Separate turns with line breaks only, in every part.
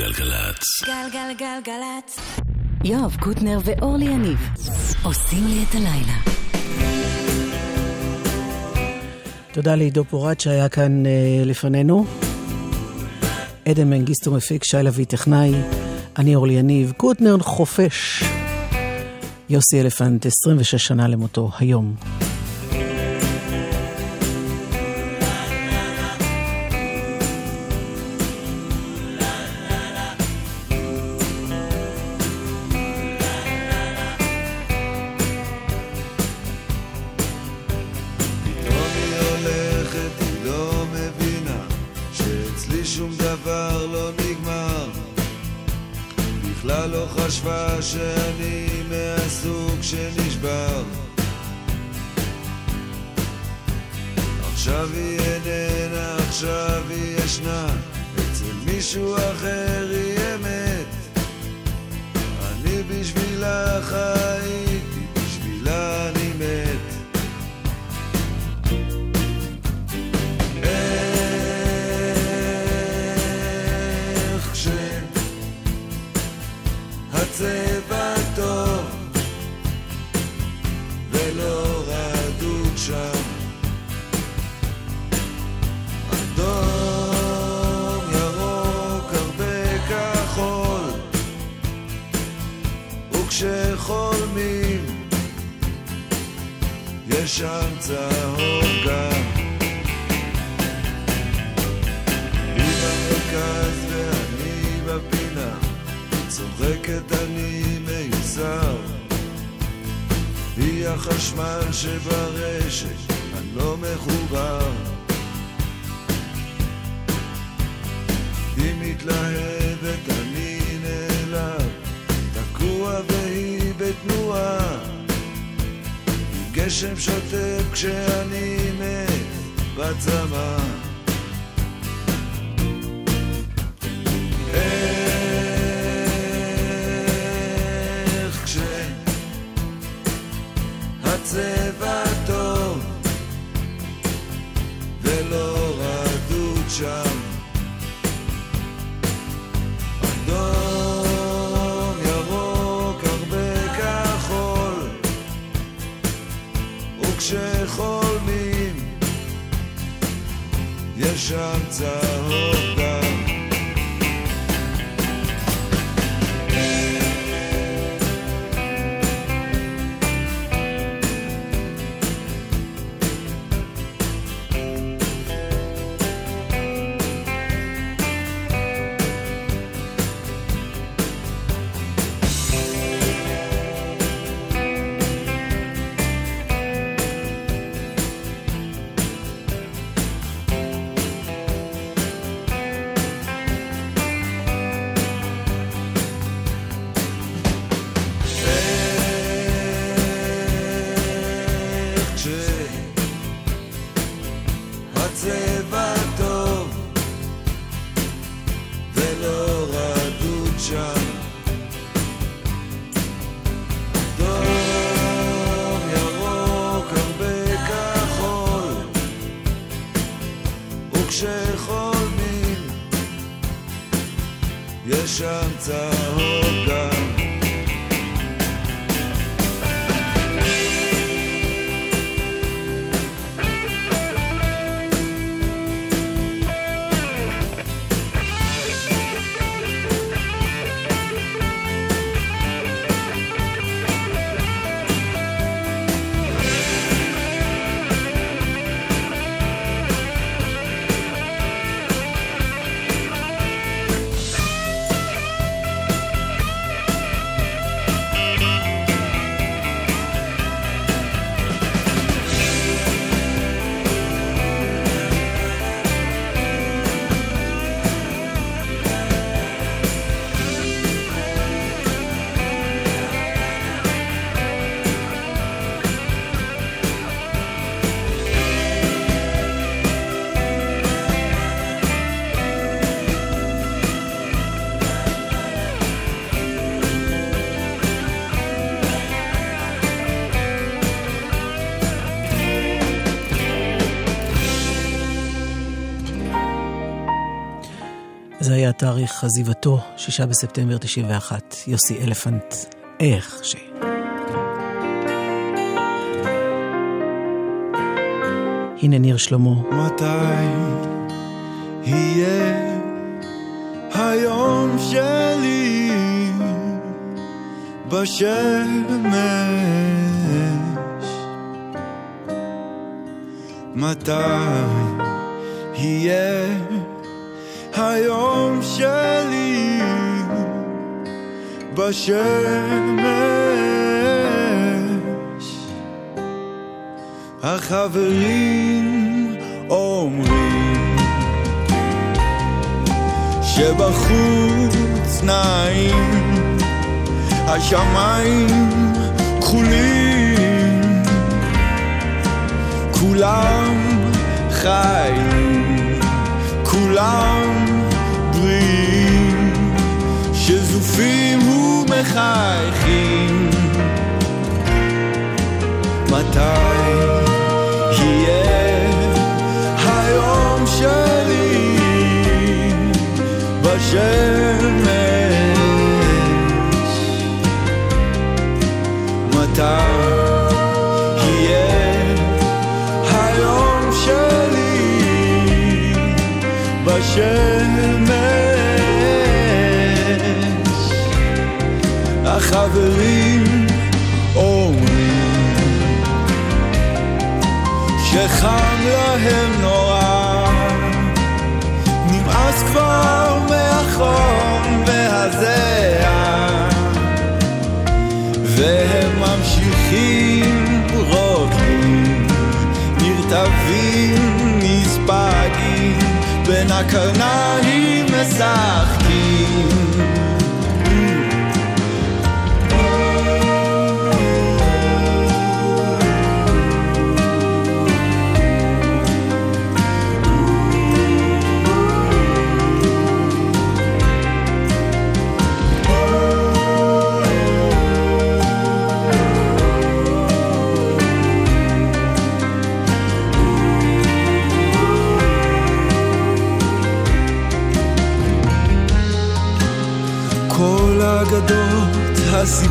גלגלצ.
גלגלגלגלצ.
יואב קוטנר ואורלי יניב עושים לי את הלילה.
תודה לעידו פורט שהיה כאן אה, לפנינו. עדן מנגיסטו מפיק, שי לביא טכנאי, אני אורלי יניב, קוטנר חופש. יוסי אלפנט, 26 שנה למותו, היום.
החשמל שברשת, אני לא מחובר. היא מתלהבת, אני נעלב, תקוע והיא בתנועה. גשם שוטף כשאני מת בצמא. יש כשהצבע טוב ולא רדוד שם. וכשחולמים יש שם צהוב
תאריך עזיבתו, שישה בספטמבר 91, יוסי אלפנט, איך ש... הנה ניר שלמה.
מתי יהיה היום שלי בשמש? מתי יהיה היום שלי בשמש. החברים אומרים שבחוץ נעים, השמיים כחולים, כולם חיים, כולם שזופים ומחייכים. מתי יהיה היום שלי בשמש? מתי יהיה היום שלי בשמש? החברים אומרים שחם להם נורא. נמאס כבר מהחום והזיעה. והם ממשיכים רוקדים נרטבים נספגים בין הקרניים משחקים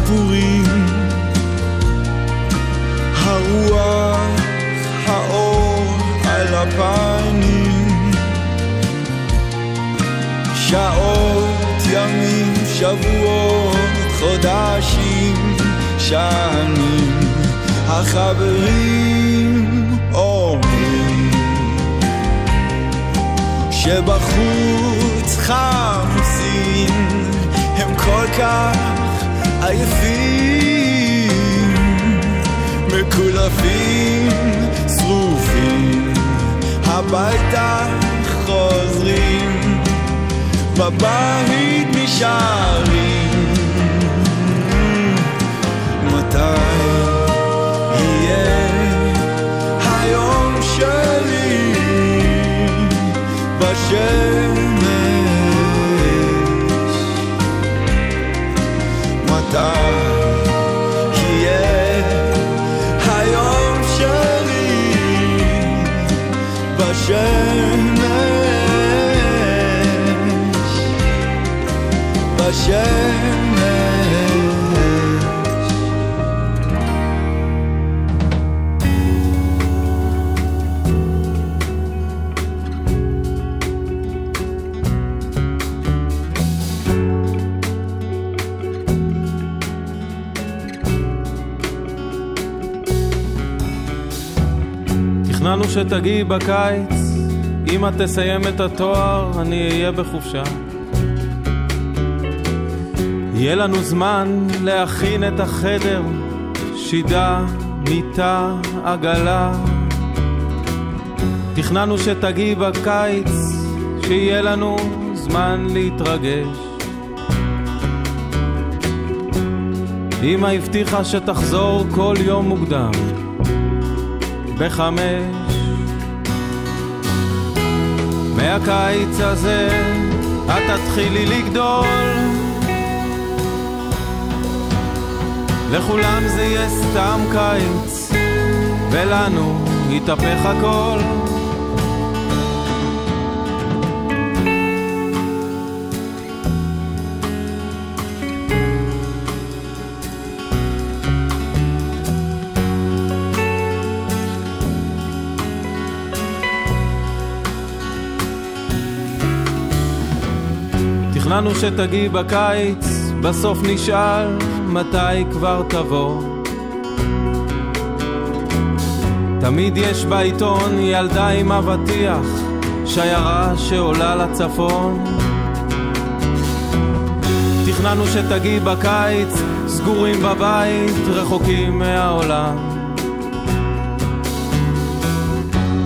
הסיפורים הרוח, האור על הפנים. שעות, ימים, שבועות, חודשים, שנים. החברים אומרים שבחוץ חמסין הם כל כך עייפים, מקולפים, שרופים, הביתה חוזרים, בבית נשארים. מתי יהיה היום שלי בשמש? מתי יהיה היום שלי בשמש? בשמש
תכננו שתגיעי בקיץ, אם את תסיים את התואר, אני אהיה בחופשה. יהיה לנו זמן להכין את החדר, שידה, מיטה, עגלה. תכננו שתגיעי בקיץ, שיהיה לנו זמן להתרגש. אמא הבטיחה שתחזור כל יום מוקדם, בחמש. מהקיץ הזה את תתחילי לגדול. לכולם זה יהיה סתם קיץ, ולנו יתהפך הכל. תכננו שתגיעי בקיץ, בסוף נשאל מתי כבר תבוא. תמיד יש בעיתון ילדה עם אבטיח, שיירה שעולה לצפון. תכננו שתגיעי בקיץ, סגורים בבית, רחוקים מהעולם.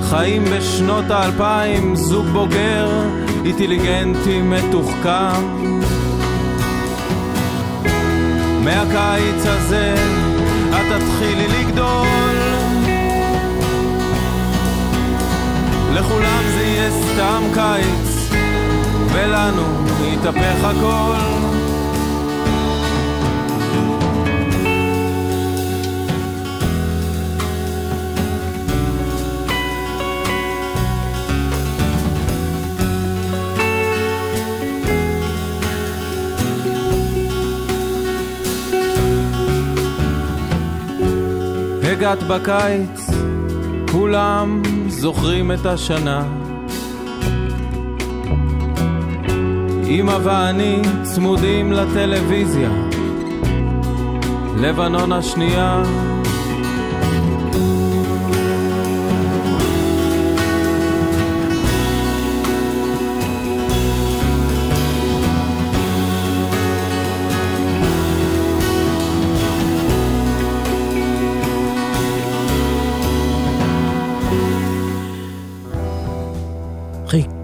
חיים בשנות האלפיים, זוג בוגר, אינטליגנטי מתוחכם. מהקיץ הזה את תתחילי לגדול. לכולם זה יהיה סתם קיץ, ולנו יתהפך הכל. הגעת בקיץ, כולם זוכרים את השנה. אמא ואני צמודים לטלוויזיה, לבנון השנייה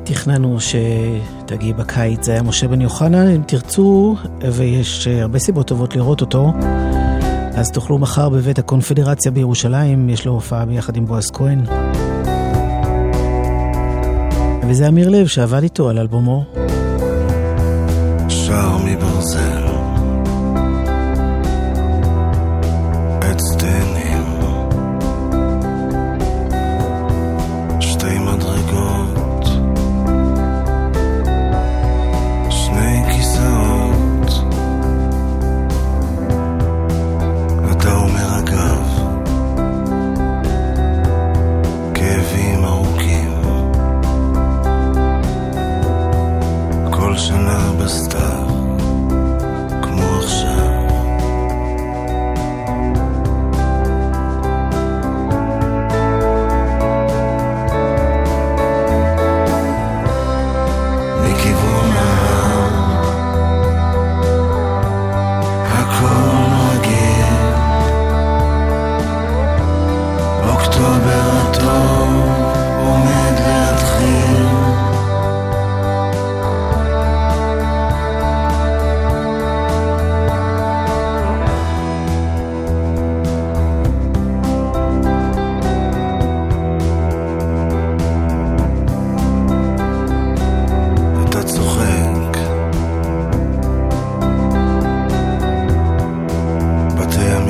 תכננו שתגיעי בקיץ, זה היה משה בן יוחנן, אם תרצו, ויש אה, הרבה סיבות טובות לראות אותו, אז תוכלו מחר בבית הקונפדרציה בירושלים, יש לו הופעה ביחד עם בועז כהן. וזה אמיר לב שעבד איתו על אלבומו.
שער מברזל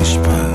me espalha.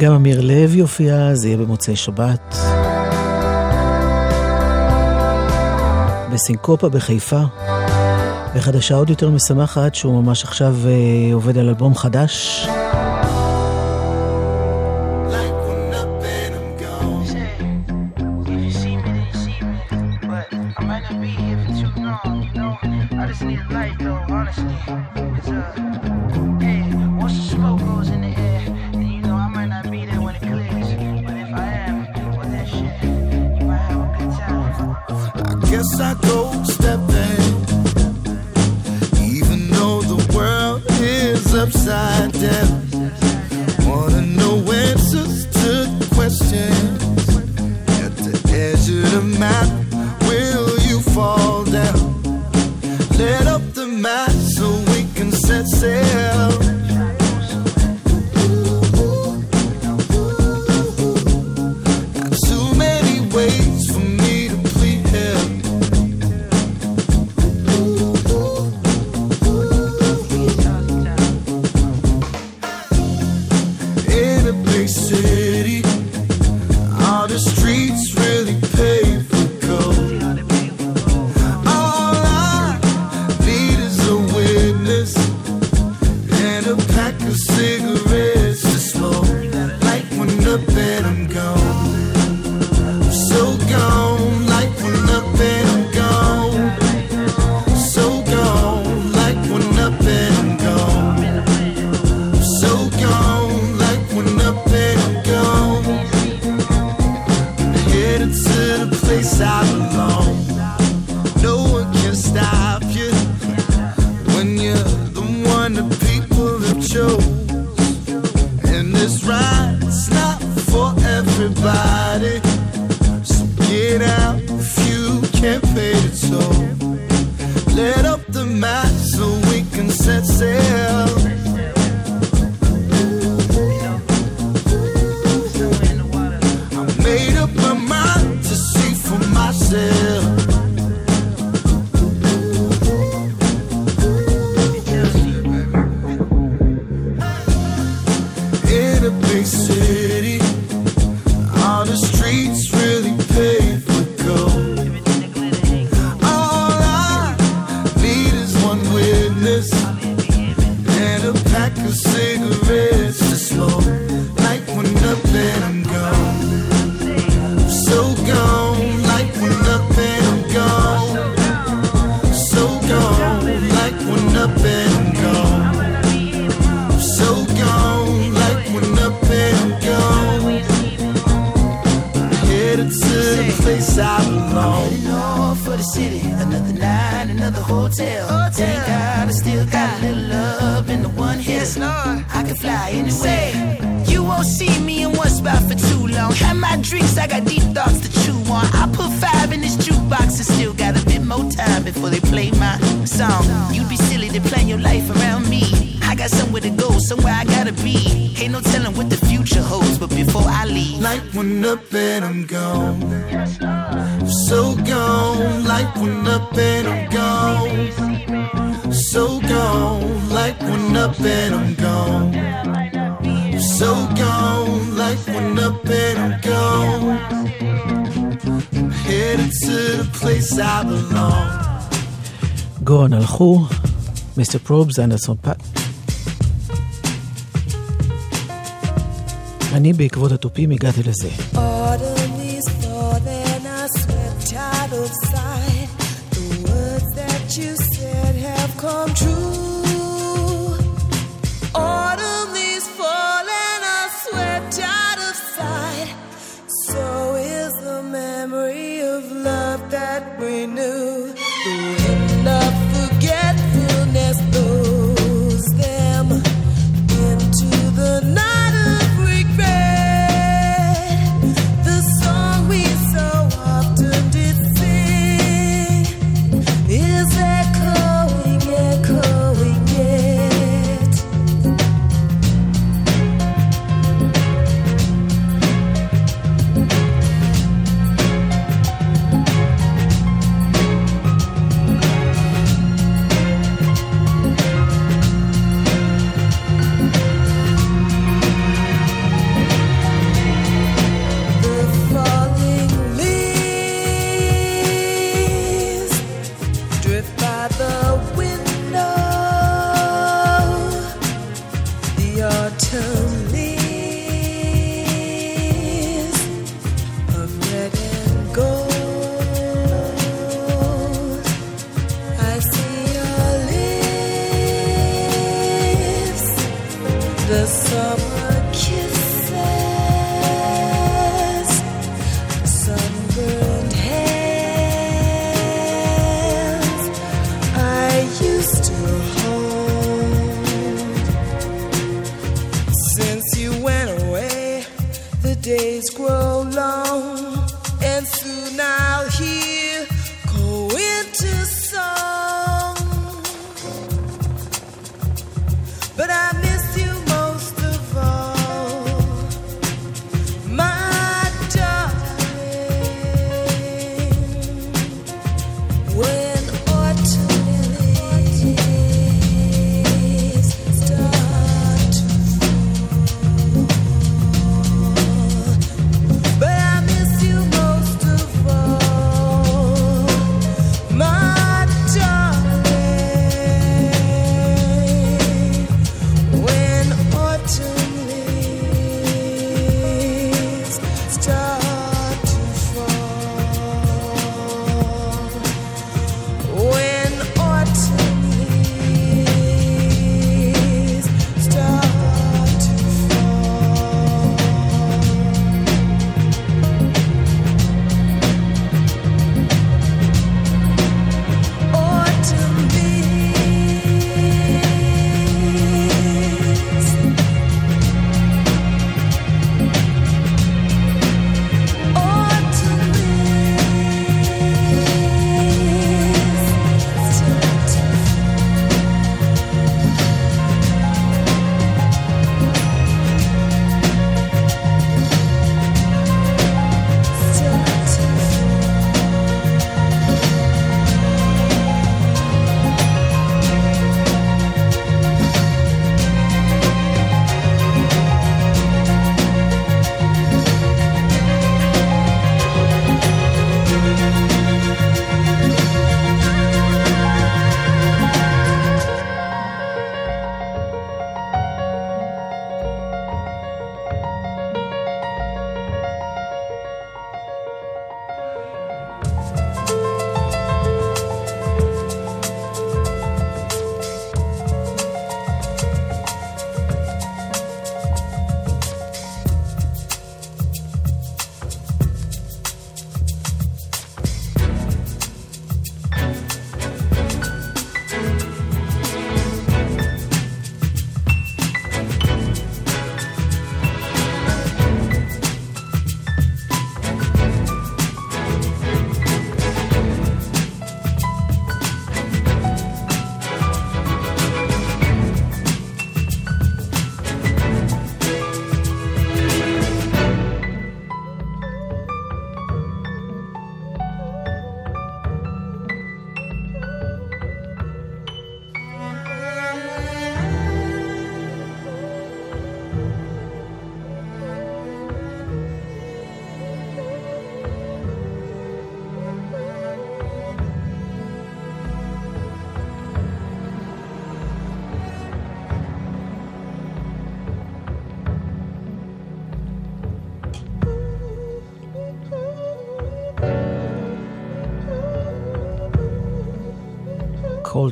גם אמיר לב יופיע, זה יהיה במוצאי שבת. בסינקופה בחיפה. וחדשה עוד יותר משמחת שהוא ממש עכשיו אה, עובד על אלבום חדש. Yeah. מיסטר פרובס, אנדרסון פאט. אני בעקבות התופים הגעתי לזה. come true. days grow
long.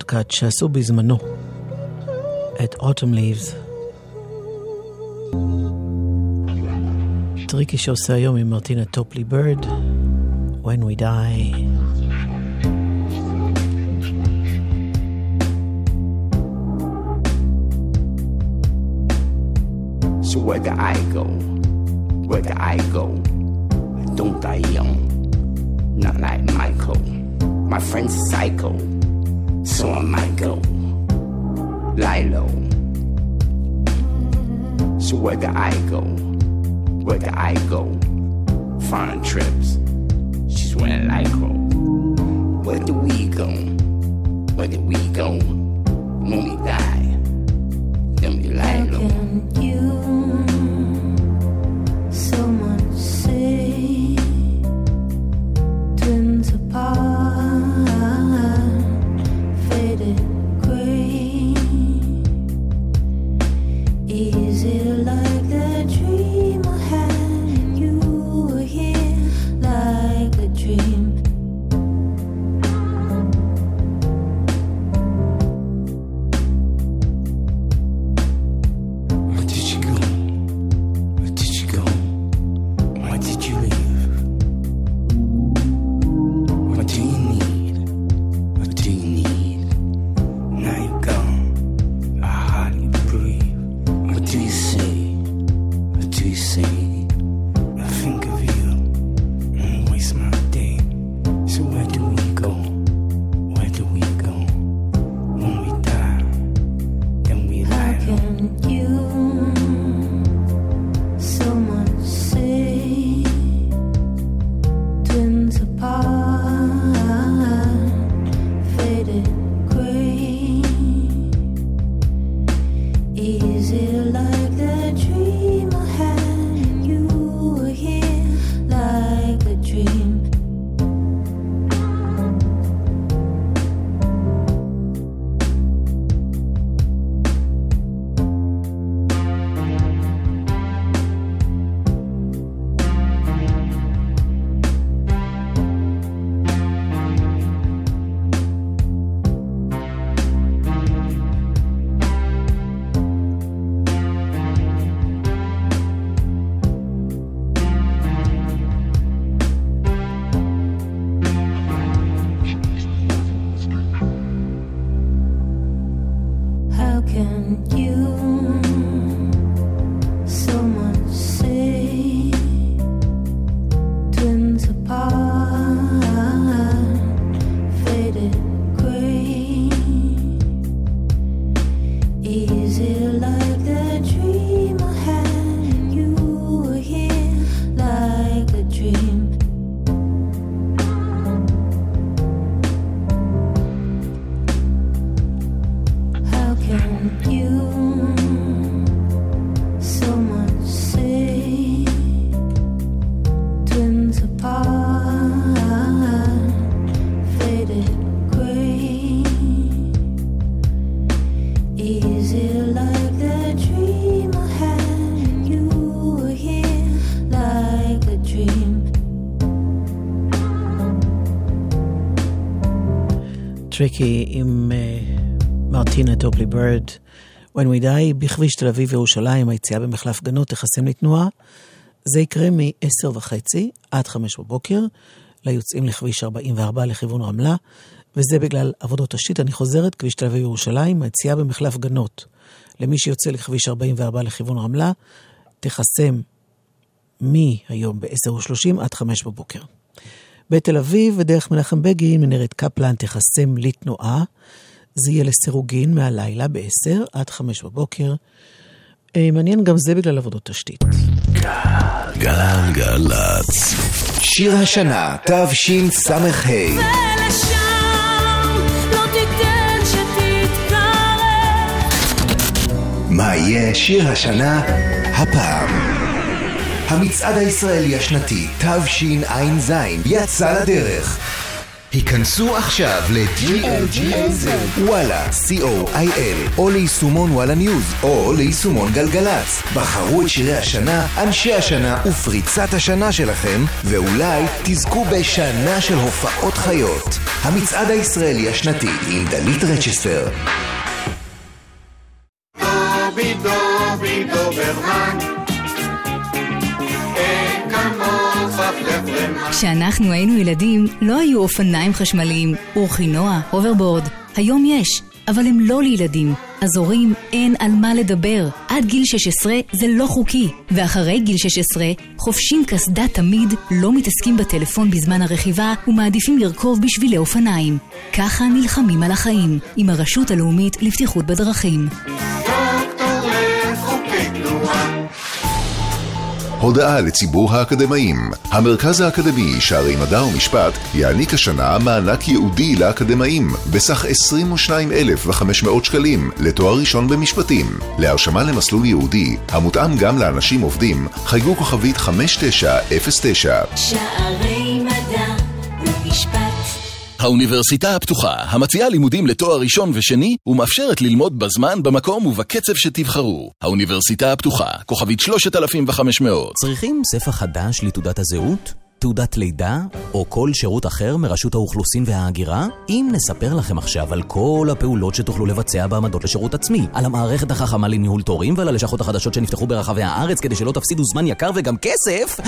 קאט שעשו בזמנו את Autumn Leaves. טריקי שעושה היום עם מרטינה טופלי בירד, When We Die.
So where do I go? Where do I go? Don't die young, not like Michael. My friend's psycho. so I might go. Lie low. So where do I go? Where do I go? Foreign trips. She's wearing lycra. Where do we go? Where do we go? When we die,
טריקי עם מרטינה טופלי ברד. When We Die, בכביש תל אביב וירושלים, היציאה במחלף גנות תחסם לתנועה. זה יקרה מ-10 וחצי עד 5 בבוקר, ליוצאים לכביש 44 לכיוון רמלה, וזה בגלל עבודות תשתית. אני חוזרת, כביש תל אביב וירושלים, היציאה במחלף גנות. למי שיוצא לכביש 44 לכיוון רמלה, תחסם מהיום ב-10:30 עד 5 בבוקר. בתל אביב ודרך מנחם בגין, מנהרת קפלן תחסם לתנועה. זה יהיה לסירוגין מהלילה ב-10 עד 5 בבוקר. אה, מעניין גם זה בגלל עבודות תשתית.
גלגלצ. שיר השנה, תשס"ה. מה יהיה שיר השנה הפעם? המצעד הישראלי השנתי, תשע"ז, יצא לדרך. היכנסו עכשיו ל-glz.walla.co.il, או ליישומון וואלה News, או ליישומון גלגלצ. בחרו את שירי השנה, אנשי השנה ופריצת השנה שלכם, ואולי תזכו בשנה של הופעות חיות. המצעד הישראלי השנתי עם דלית רצ'סטר. דובי דובי דוברמן
כשאנחנו היינו ילדים, לא היו אופניים חשמליים, אורכינוע, הוברבורד. היום יש, אבל הם לא לילדים. אז הורים, אין על מה לדבר. עד גיל 16 זה לא חוקי. ואחרי גיל 16, חובשים קסדה תמיד, לא מתעסקים בטלפון בזמן הרכיבה ומעדיפים לרכוב בשבילי אופניים. ככה נלחמים על החיים, עם הרשות הלאומית לבטיחות בדרכים.
הודעה לציבור האקדמאים. המרכז האקדמי שערי מדע ומשפט יעניק השנה מענק ייעודי לאקדמאים בסך 22,500 שקלים לתואר ראשון במשפטים. להרשמה למסלול ייעודי המותאם גם לאנשים עובדים חייגו כוכבית 5909
שערי מדע ומשפט
האוניברסיטה הפתוחה, המציעה לימודים לתואר ראשון ושני, ומאפשרת ללמוד בזמן, במקום ובקצב שתבחרו. האוניברסיטה הפתוחה, כוכבית 3500.
צריכים ספר חדש לתעודת הזהות? תעודת לידה, או כל שירות אחר מרשות האוכלוסין וההגירה? אם נספר לכם עכשיו על כל הפעולות שתוכלו לבצע בעמדות לשירות עצמי, על המערכת החכמה לניהול תורים ועל הלשכות החדשות שנפתחו ברחבי הארץ כדי שלא תפסידו זמן יקר וגם כסף,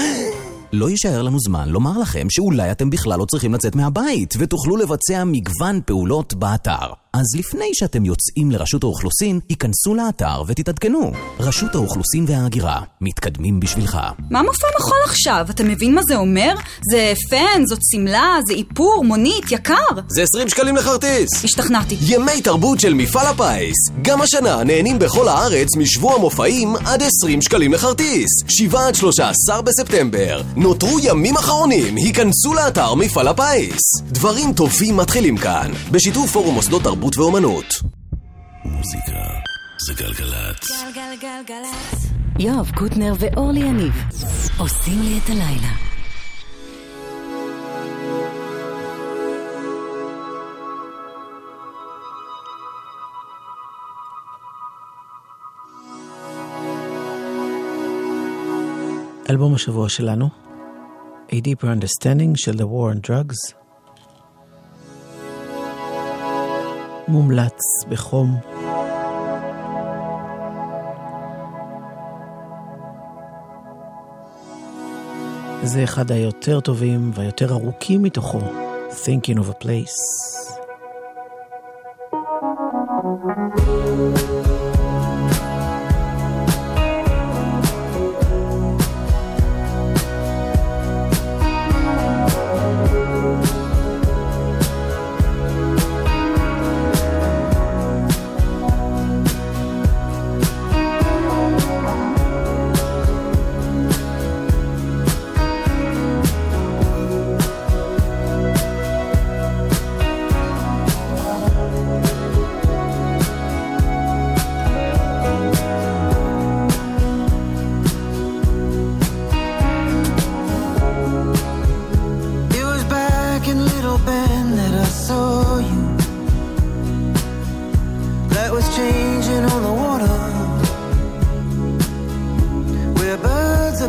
לא יישאר לנו זמן לומר לכם שאולי אתם בכלל לא צריכים לצאת מהבית ותוכלו לבצע מגוון פעולות באתר. אז לפני שאתם יוצאים לרשות האוכלוסין, היכנסו לאתר ותתעדכנו. רשות האוכלוסין וההגירה, מתקדמים בשבילך.
מה מופע מחול עכשיו? אתה מבין מה זה אומר? זה פן, זאת שמלה, זה איפור, מונית, יקר.
זה 20 שקלים לכרטיס.
השתכנעתי.
ימי תרבות של מפעל הפיס. גם השנה נהנים בכל הארץ משבוע מופעים עד 20 שקלים לכרטיס. 7 עד 13 בספטמבר. נותרו ימים אחרונים, היכנסו לאתר מפעל הפיס. דברים טובים מתחילים כאן, בשיתוף פורום מוסדות תרבות ואומנות.
מוזיקה זה גלגלצ.
גלגלגלצ.
יואב קוטנר ואורלי יניב עושים לי את הלילה.
אלבום השבוע שלנו, A Deeper Understanding של The War on Drugs. מומלץ בחום. זה אחד היותר טובים והיותר ארוכים מתוכו, Thinking of a Place.
It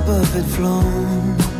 above had flown.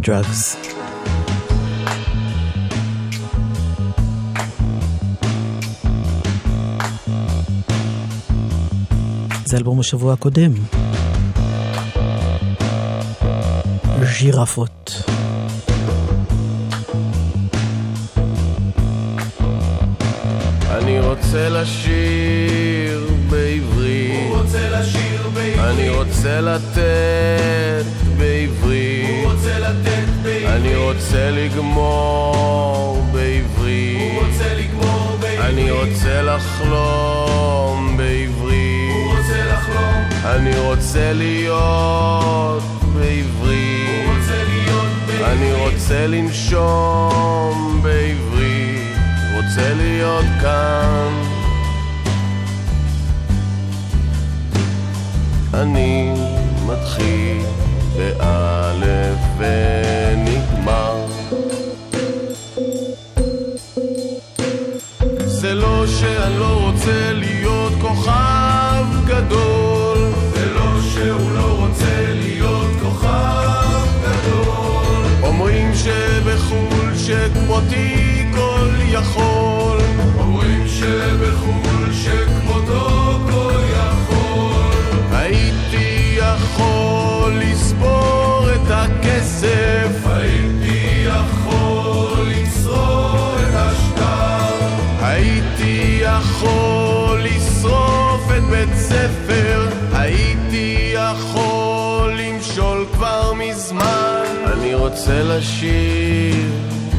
On
Drugs. זה אלבום השבוע הקודם. ז'ירפות.
רוצה לחלום בעברית. הוא רוצה לחלום. אני רוצה להיות בעברית. הוא רוצה להיות בעברית. אני רוצה לנשום בעברית. רוצה להיות כאן. אני מתחיל באלף ונגמר. שאני לא רוצה להיות כוכב גדול. זה לא שהוא לא רוצה להיות כוכב גדול. אומרים שבחו"ל שכמותי יכול לשרוף את בית ספר. הייתי יכול למשול כבר מזמן. אני רוצה לשיר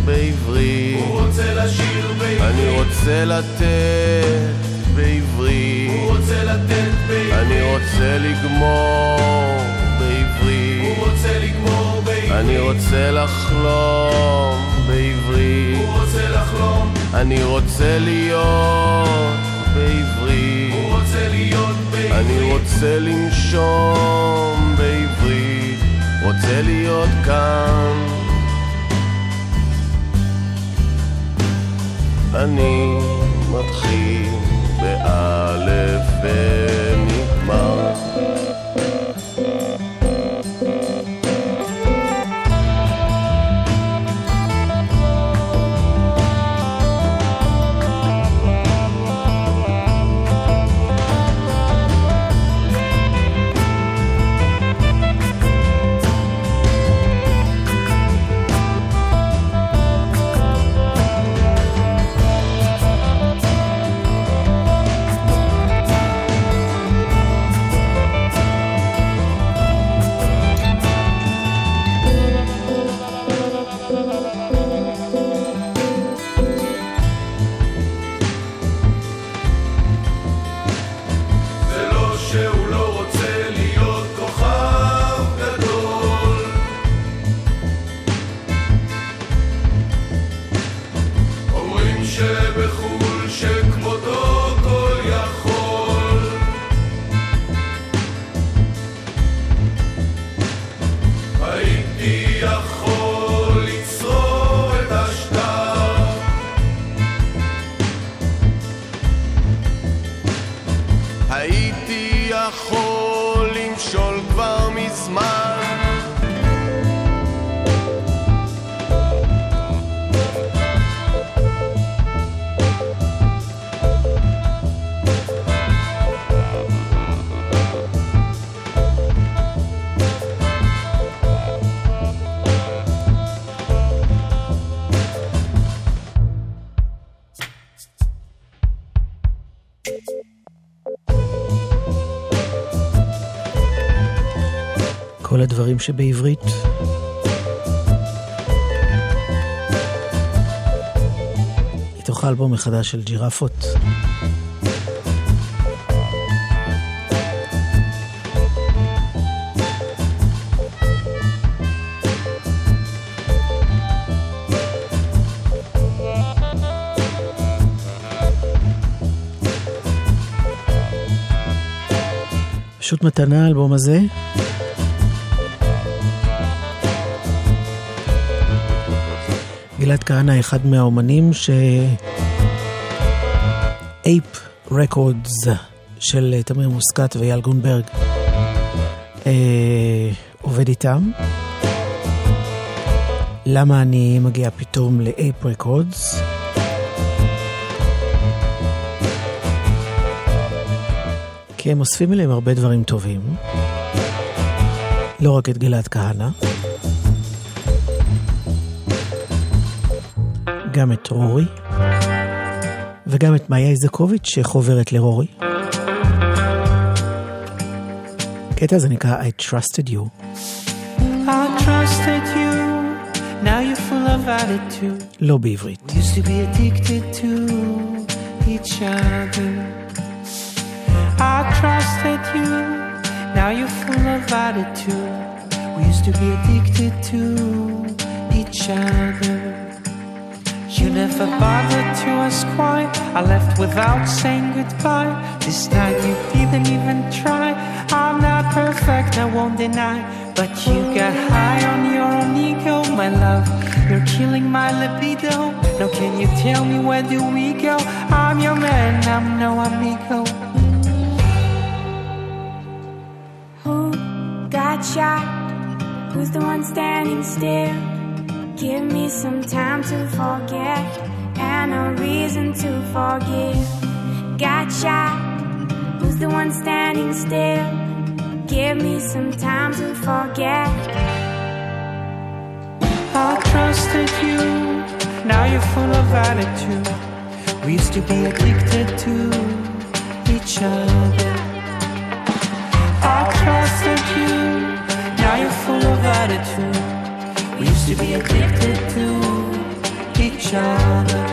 בעברית. הוא רוצה לשיר בעברית. אני רוצה לתת בעברית. הוא רוצה לתת בעברית. אני רוצה לגמור בעברית. הוא רוצה לגמור בעברית. אני רוצה לחלום בעברית. הוא רוצה לחלום. אני רוצה להיות בעברית. הוא רוצה להיות בעברית. אני רוצה לנשום בעברית. רוצה להיות כאן. אני מתחיל באלף ונגמר.
הדברים שבעברית. מתוך האלבום החדש של ג'ירפות. פשוט מתנה האלבום הזה. גלעד כהנא, אחד מהאומנים ש... אייפ רקורדס של תמיר מוסקת ואייל גונברג אה, עובד איתם. למה אני מגיע פתאום לאייפ רקורדס? כי הם אוספים אליהם הרבה דברים טובים. לא רק את גלעד כהנא, גם את רורי, וגם את מאיה איזקוביץ' שחוברת לרורי. הקטע הזה נקרא I Trusted You.
I trusted you, now you're full of attitude.
לא בעברית.
We used to be addicted to each other. I trusted you, now you're full of attitude. We used to be addicted to each other. You never bothered to ask why. I left without saying goodbye. This time you didn't even try. I'm not perfect, I won't deny. But you got high on your own ego, my love. You're killing my libido. Now can you tell me where do we go? I'm your man, I'm no amigo.
Who got shot? Who's the one standing still? Give me some time to forget and a reason to forgive. Got shot. Who's the one standing still? Give me some time to forget.
I trusted you, now you're full of attitude. We used to be addicted to each other. I trusted you, now you're full of attitude. We used to be addicted to each other.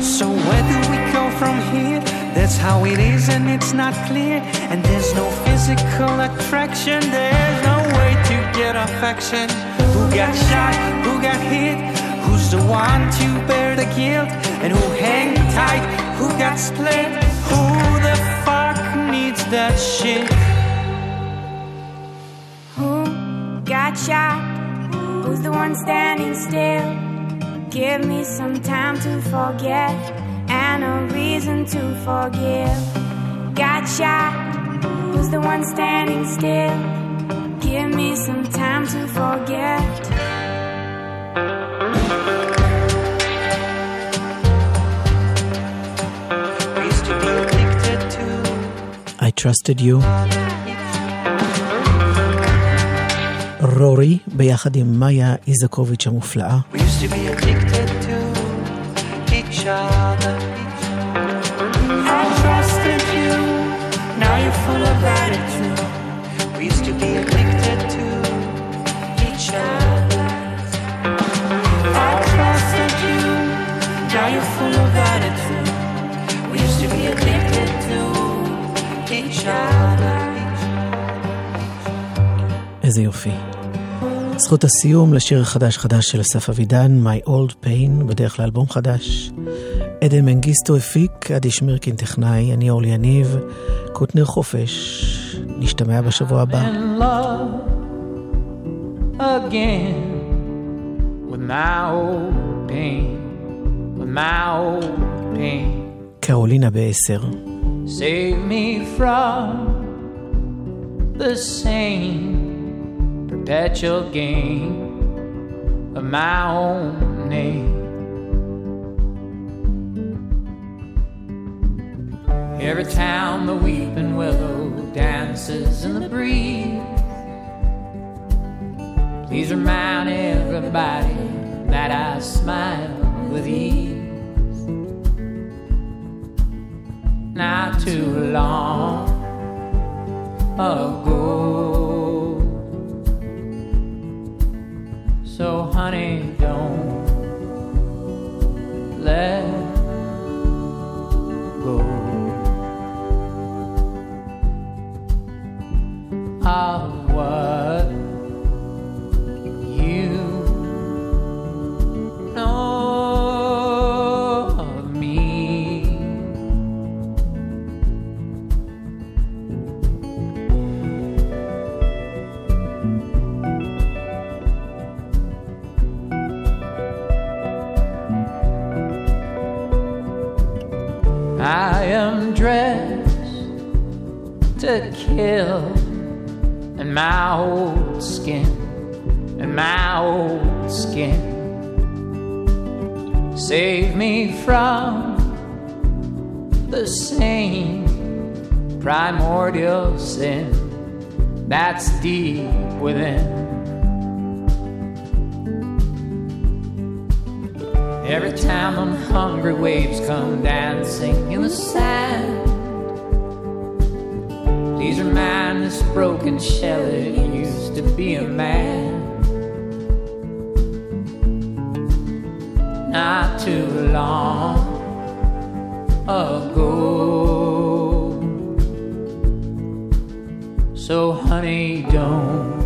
So where do we go from here? That's how it is, and it's not clear. And there's no physical attraction, there's no way to get affection. Who got shot? Who got hit? Who's the one to bear the guilt? And who hang tight? Who got split? Who the fuck needs that shit?
Who got shot? Who's the one standing still? Give me some time to forget and a reason to forgive. Got shot? Who's the one standing still? Give me some time to forget.
We used to be addicted to
I Trusted You. רורי, ביחד עם מאיה איזקוביץ' המופלאה. איזה יופי. זכות הסיום לשיר החדש חדש של אסף אבידן, My Old Pain, בדרך לאלבום חדש. עדן מנגיסטו הפיק, אדי שמירקין טכנאי, אני אורלי יניב, קוטנר חופש. נשתמע בשבוע הבא.
in love again with my old pain, with my old pain.
קרולינה בעשר.
Save me from the same perpetual game of my own name. Every town the weeping willow dances in the breeze. Please remind everybody that I smile with ease. Not too long ago. Honey, primordial sin that's deep within. Every time them hungry waves come dancing in the sand, please remind this broken shell it used to be a man. Not too long ago. So, honey, don't